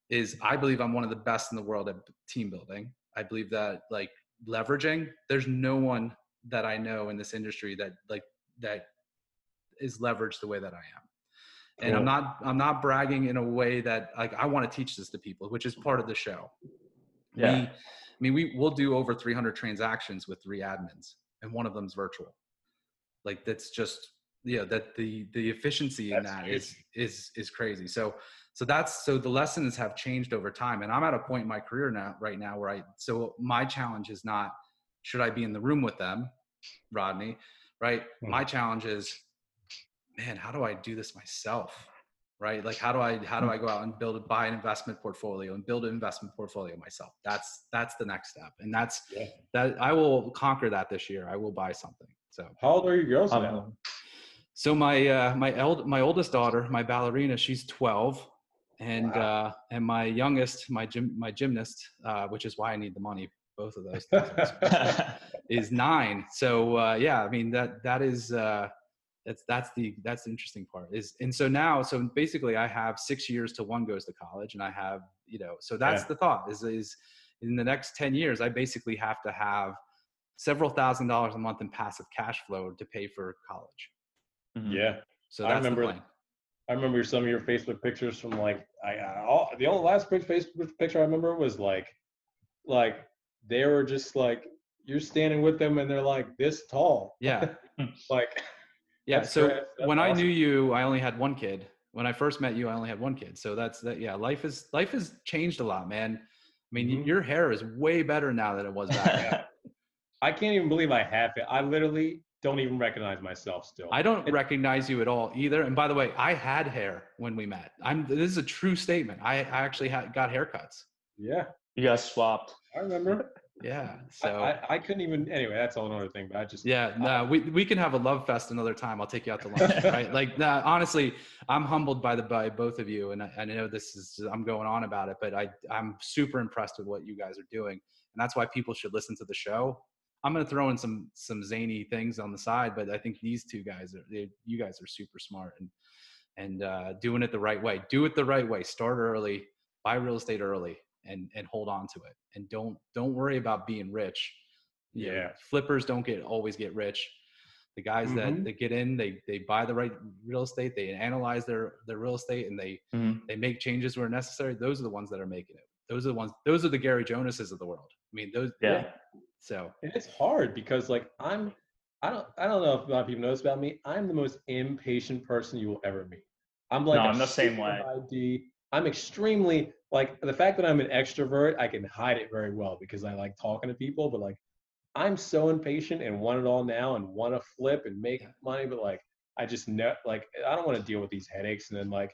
is I believe I'm one of the best in the world at team building. I believe that like leveraging, there's no one that I know in this industry that like that is leveraged the way that I am. And I'm not I'm not bragging in a way that like I want to teach this to people, which is part of the show. Yeah. We, mean, we will do over 300 transactions with three admins, and one of them's virtual. Like that's just yeah, that the the efficiency in That's that is is is crazy. So so that's so the lessons have changed over time, and I'm at a point in my career now right now where I so my challenge is not should I be in the room with them, Rodney, right? Hmm. My challenge is, man, how do I do this myself? Right? Like how do I how do I go out and build a buy an investment portfolio and build an investment portfolio myself? That's that's the next step. And that's Yeah. that I will conquer that this year. I will buy something. So How old are your girls now? Um, so my uh my eld my oldest daughter, my ballerina, she's 12 and uh and my youngest, my gym my gymnast, uh which is why I need the money both of those [LAUGHS] things is 9. So uh yeah, I mean that that is uh that's that's the that's the interesting part is and so now so basically i have six years till one goes to college and i have you know so that's Yeah. the thought is is in the next 10 years i basically have to have several thousand dollars a month in passive cash flow to pay for college mhm. yeah. so I remember- the plan I remember some of your Facebook pictures from like I, I all, the only last big Facebook picture I remember was like like they were just like you're standing with them and they're like this tall. yeah [LAUGHS] Like yeah That's so great. That's when i awesome. knew you i only had one kid when i first met you i only had one kid so that's that yeah life is life has changed a lot man i mean Mhm. your hair is way better now than it was back then [LAUGHS] I can't even believe I have it. I literally don't even recognize myself still. I don't It- recognize you at all either. And by the way, I had hair when we met. I'm. This is a true statement. I, I actually had, got haircuts. yeah, You guys swapped. I remember. Yeah. So I, I couldn't even anyway, that's all another thing, but I just yeah, no, we we can have a love fest another time. I'll take you out to lunch. [LAUGHS] right? Like, nah, honestly, I'm humbled by the by both of you, and I, I know this is I'm going on about it, but I I'm super impressed with what you guys are doing, and that's why people should listen to the show. I'm gonna throw in some some zany things on the side, but I think these two guys are they, you guys are super smart and and uh, doing it the right way. Do it the right way. Start early, buy real estate early, and and hold on to it. And don't don't worry about being rich. You know, Yeah. flippers don't get always get rich. The guys Mhm. that that get in, they they buy the right real estate, they analyze their their real estate, and they Mhm. they make changes where necessary. Those are the ones that are making it. Those are the ones. Those are the Gary Jonases of the world. I mean, those. Yeah. So And it's hard because like I'm I don't I don't know if a lot of people know this about me. I'm the most impatient person you will ever meet. I'm like No, I'm the same way. ID. I'm extremely like the fact that I'm an extrovert, I can hide it very well because I like talking to people, but like I'm so impatient and want it all now and want to flip and make money, but like I just know like I don't want to deal with these headaches and then like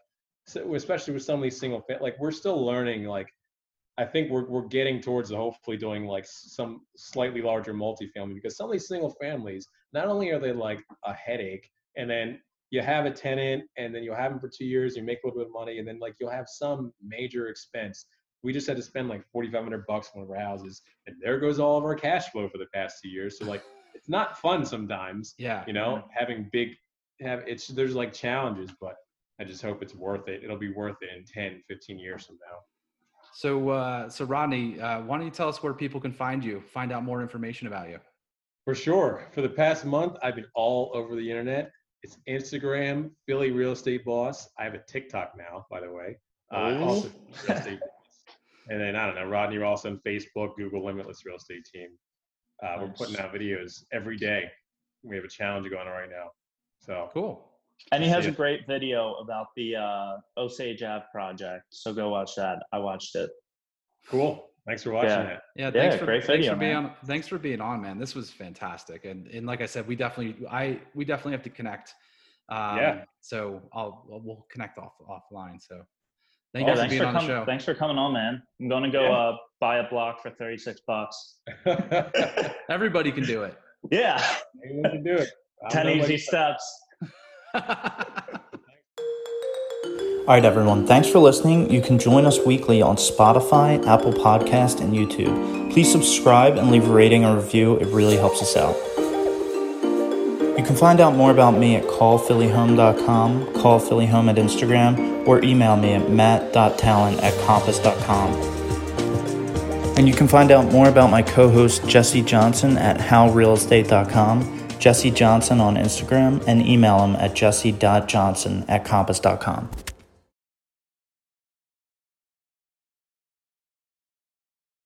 so especially with some of these single like we're still learning like I think we're we're getting towards hopefully doing like some slightly larger multifamily because some of these single families not only are they like a headache and then you have a tenant and then you'll have them for two years you make a little bit of money and then like you'll have some major expense we just had to spend like 4500 bucks on one of our houses and there goes all of our cash flow for the past two years so like it's not fun sometimes yeah, you know having big have it's there's like challenges but i just hope it's worth it it'll be worth it in 10 15 years from now So, uh, so Rodney, uh, why don't you tell us where people can find you, find out more information about you? For sure. For the past month, I've been all over the internet. It's Instagram, Philly Real Estate Boss. I have a TikTok now, by the way. Uh, Ooh. also [LAUGHS] Real Estate Boss. And then I don't know, Rodney Ross on Facebook, Google Limitless Real Estate Team. Uh, We're putting out videos every day. We have a challenge going on right now. So Cool. And he has a great video about the uh, Osage Ave project. So go watch that. I watched it. cool. Thanks for watching Yeah. it. Yeah, thanks Yeah, for great thanks video, for being man. on. Thanks for being on, man. This was fantastic, and and like I said, we definitely I we definitely have to connect. Um, Yeah. So I'll we'll- we'll connect off offline. So Yeah, thank you for thanks being for, on the coming. show. thanks for coming on, man. I'm gonna go Yeah. uh, buy a block for 36 bucks. [LAUGHS] Everybody can do it. Yeah, Anyone can do it. 10 easy steps. [LAUGHS] All right, everyone. Thanks for listening. You can join us weekly on Spotify, Apple Podcast, and YouTube. Please subscribe and leave a rating or review. It really helps us out. You can find out more about me at callphillyhome.com, callphillyhome at Instagram, or email me at matt.talent at compass.com. And you can find out more about my co-host Jesse Johnson at howrealestate.com, Jesse Johnson on Instagram, and email him at jesse.johnson at compass.com.